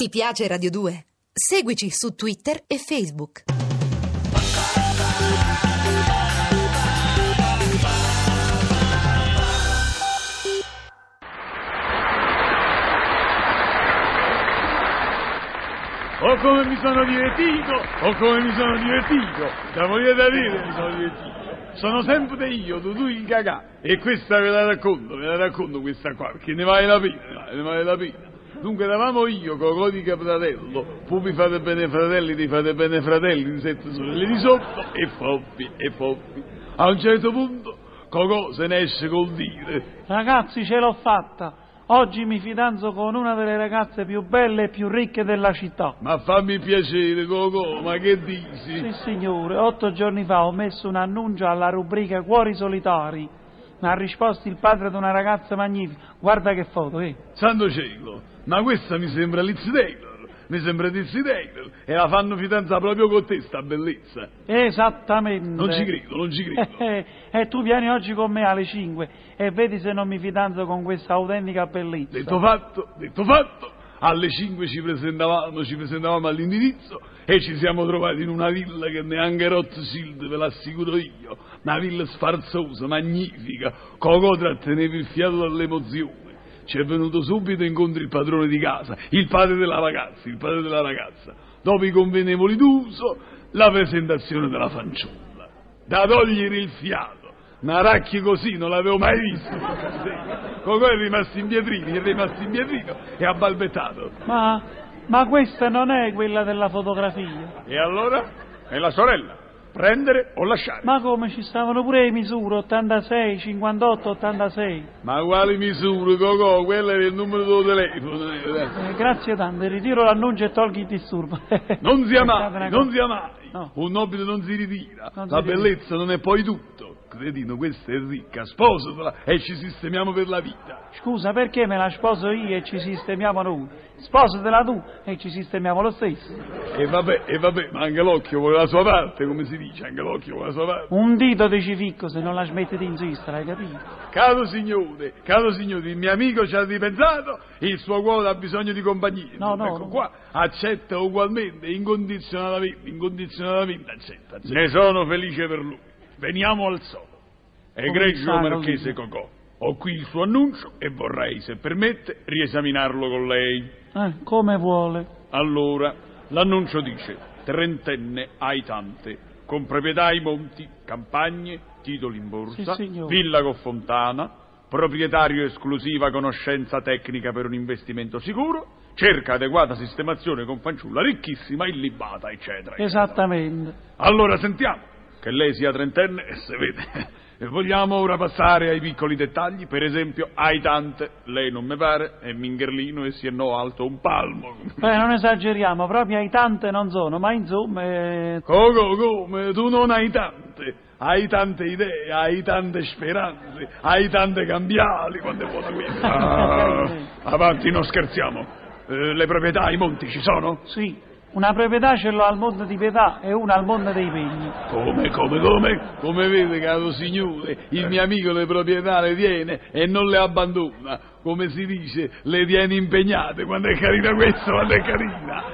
Ti piace Radio 2? Seguici su Twitter e Facebook. Oh come mi sono divertito, oh come mi sono divertito, da morire da dire mi sono divertito. Sono sempre io, tu il cagà. E questa ve la racconto, ve la racconto questa qua, perché ne vale la pena, ne vale la pena. Dunque eravamo io, Cocò di Capratello, Pupi fate bene fratelli, ti fate bene fratelli, di sette sorelle di sotto, e Foppi, e Foppi. A un certo punto Cocò se ne esce col dire. Ragazzi, ce l'ho fatta. Oggi mi fidanzo con una delle ragazze più belle e più ricche della città. Ma fammi piacere, Cocò, ma che dici? Sì, signore, otto giorni fa ho messo un annuncio alla rubrica Cuori Solitari. Ha risposto il padre di una ragazza magnifica. Guarda che foto, eh. Santo cielo, ma questa mi sembra Liz Taylor, mi sembra Liz Taylor, e la fanno fidanzare proprio con te, sta bellezza. Esattamente. Non ci credo, non ci credo. Eh, eh, e tu vieni oggi con me alle 5 e vedi se non mi fidanzo con questa autentica bellezza. Detto fatto, detto fatto, alle 5 ci presentavamo, ci presentavamo all'indirizzo e ci siamo trovati in una villa che neanche Rothschild, ve l'assicuro io, una villa sfarzosa, magnifica, Cocò tratteneva il fiato dall'emozione. Ci è venuto subito incontro il padrone di casa, il padre della ragazza, il padre della ragazza. Dopo i convenevoli d'uso, la presentazione della fanciulla. Da togliere il fiato. Una racchia così non l'avevo mai visto. Cocò è rimasto in pietrino, è rimasto in pietrino e ha balbettato. Ma, ma questa non è quella della fotografia. E allora? È la sorella. Prendere o lasciare. Ma come ci stavano pure le misure 86, 58, 86. Ma quali misure, Cocò? Quello era il numero del telefono. Eh, grazie tante, ritiro l'annuncio e tolgo il disturbo. Non sia mai, non sia mai. No. Un nobile non si ritira. Non si la ritira. bellezza non è poi tutto. Credino, questa è ricca, sposatela e ci sistemiamo per la vita. Scusa, perché me la sposo io e ci sistemiamo noi? Sposatela tu e ci sistemiamo lo stesso. E vabbè, e vabbè, ma anche l'occhio vuole la sua parte, come si dice, anche l'occhio vuole la sua parte. Un dito ti ci ficco se non la smetti di insistere, hai capito? Caro signore, caro signore, il mio amico ci ha ripensato, il suo cuore ha bisogno di compagnia. No, no, ecco no. qua, accetta ugualmente, incondizionatamente, incondizionatamente accetta, accetta. Ne sono felice per lui. Veniamo al sodo. Egregio Marchese. Cocò, ho qui il suo annuncio e vorrei, se permette, riesaminarlo con lei. Eh, come vuole. Allora, l'annuncio dice, trentenne aitante, con proprietà ai monti, campagne, titoli in borsa, Sì, villa con fontana, proprietario esclusiva conoscenza tecnica per un investimento sicuro, cerca adeguata sistemazione con fanciulla ricchissima, illibata, eccetera. eccetera. Esattamente. Allora sentiamo, che lei sia trentenne e se vede. E vogliamo ora passare ai piccoli dettagli, per esempio, aitante, lei non mi pare, è mingherlino e si è no alto un palmo. Beh, non esageriamo, proprio ai tante non sono, ma insomma... eh, come? Tu non hai tante. Hai tante idee, hai tante speranze, hai tante cambiali quando è buona questa. Ah, avanti, non scherziamo. Eh, le proprietà ai monti ci sono? sì, una proprietà ce l'ho al mondo di Pietà e una al mondo dei Pegni. Come, come, come? Come vede, caro signore, il mio amico le proprietà le tiene e non le abbandona. Come si dice, le tiene impegnate. Quando è carina questa, quando è carina.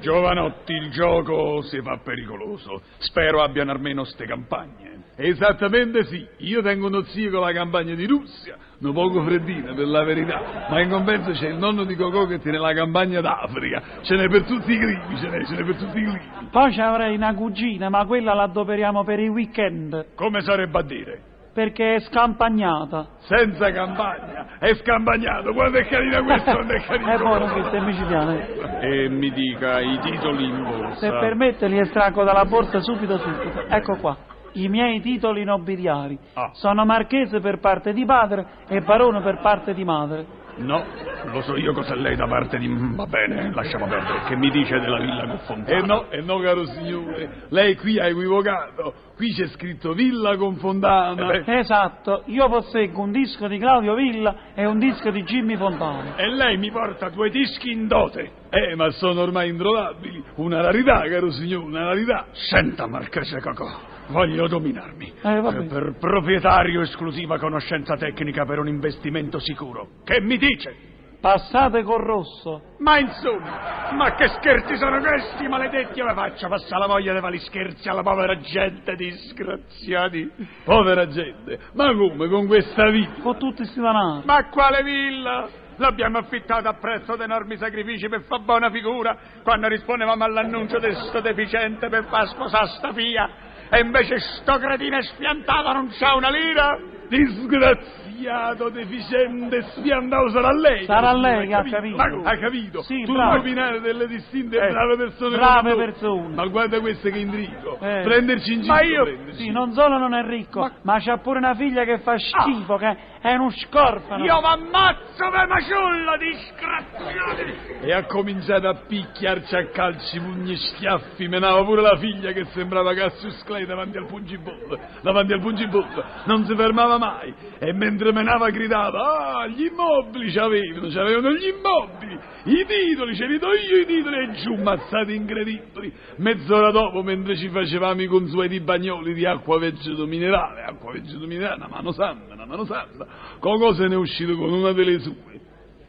Giovanotti, il gioco si fa pericoloso. Spero abbiano almeno ste campagne. Esattamente sì. Io tengo uno zio con la campagna di Russia, un poco freddina per la verità, ma in compenso c'è il nonno di Cocò che tiene la campagna d'Africa. Ce n'è per tutti i climi, ce n'è, ce n'è per tutti i climi. Poi ci avrei una cugina, ma quella la adoperiamo per i weekend, Come sarebbe a dire? perché è scampagnata. Senza campagna, è scampagnato. Quando è carina questa, quando è carina È buono questo, è micidiale. E mi dica i titoli in Se borsa. permette li estraggo dalla borsa subito subito. Ecco qua. I miei titoli nobiliari. Ah. Sono marchese per parte di padre e barone per parte di madre. No, lo so io cos'è lei da parte di... Va bene, lasciamo perdere. Che mi dice della villa con fontana? Eh no, eh no, caro signore. Lei qui ha equivocato. Qui c'è scritto villa con fontana. Eh Esatto, io posseggo un disco di Claudio Villa e un disco di Jimmy Fontana. E lei mi porta due dischi in dote. Eh, ma sono ormai introvabili. Una rarità, caro signore, una rarità. Senta, Marchese Cocò, voglio dominarmi. Eh, vabbè. Per proprietario esclusiva conoscenza tecnica per un investimento sicuro. Che mi dice? passate col rosso. Ma insomma, ma che scherzi sono questi, maledetti? Come faccio a passare la voglia di fare gli scherzi alla povera gente, disgraziati? Povera gente, ma come con questa vita? Con tutti sti danari. Ma quale villa? L'abbiamo affittata a prezzo di enormi sacrifici per far buona figura quando rispondevamo all'annuncio di sto deficiente per far sposare sta figlia. E invece sto cretino è sfiantato non c'ha una lira? Disgraziato, deficiente, sfiandato sarà lei. Sarà lei che ha capito? capito. Ma- hai capito? Sì, tu bravo. nominare delle distinte e Eh, brave persone. brave persone. Ma guarda queste che intrigo. Eh. Prenderci in giro. Ma io- prenderci. Sì, non solo non è ricco, Ma- ma, c'ha pure una figlia che fa schifo, che è uno scorfano. Io m'ammazzo per maciullo, disgraziati! E ha cominciato a picchiarci a calci, pugni e schiaffi. Menava pure la figlia che sembrava Cassius Clay davanti al pungiball. Davanti al pungiball. Non si fermava mai. E mentre menava gridava, ah, gli immobili c'avevano, c'avevano gli immobili. I titoli, ce li do io i titoli. E giù, mazzati incredibili. Mezz'ora dopo, mentre ci facevamo i consueti bagnoli di acqua vegeto minerale, acqua vegeto minerale, una mano santa, una mano santa, Coco se ne è uscito con una delle sue.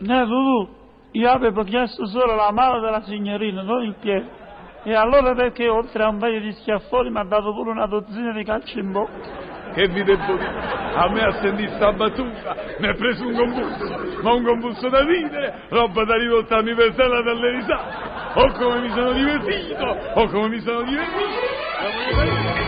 Eh, tu, io avevo chiesto solo la mano della signorina, non il piede. E allora perché oltre a un paio di schiaffoni mi ha dato pure una dozzina di calci in bocca? Che vi devo dire? A me a sentire sta battuta mi è preso un convulso, ma un convulso da ridere, roba da rivoltarmi per terra dalle risate. O come mi sono divertito, o come mi sono divertito.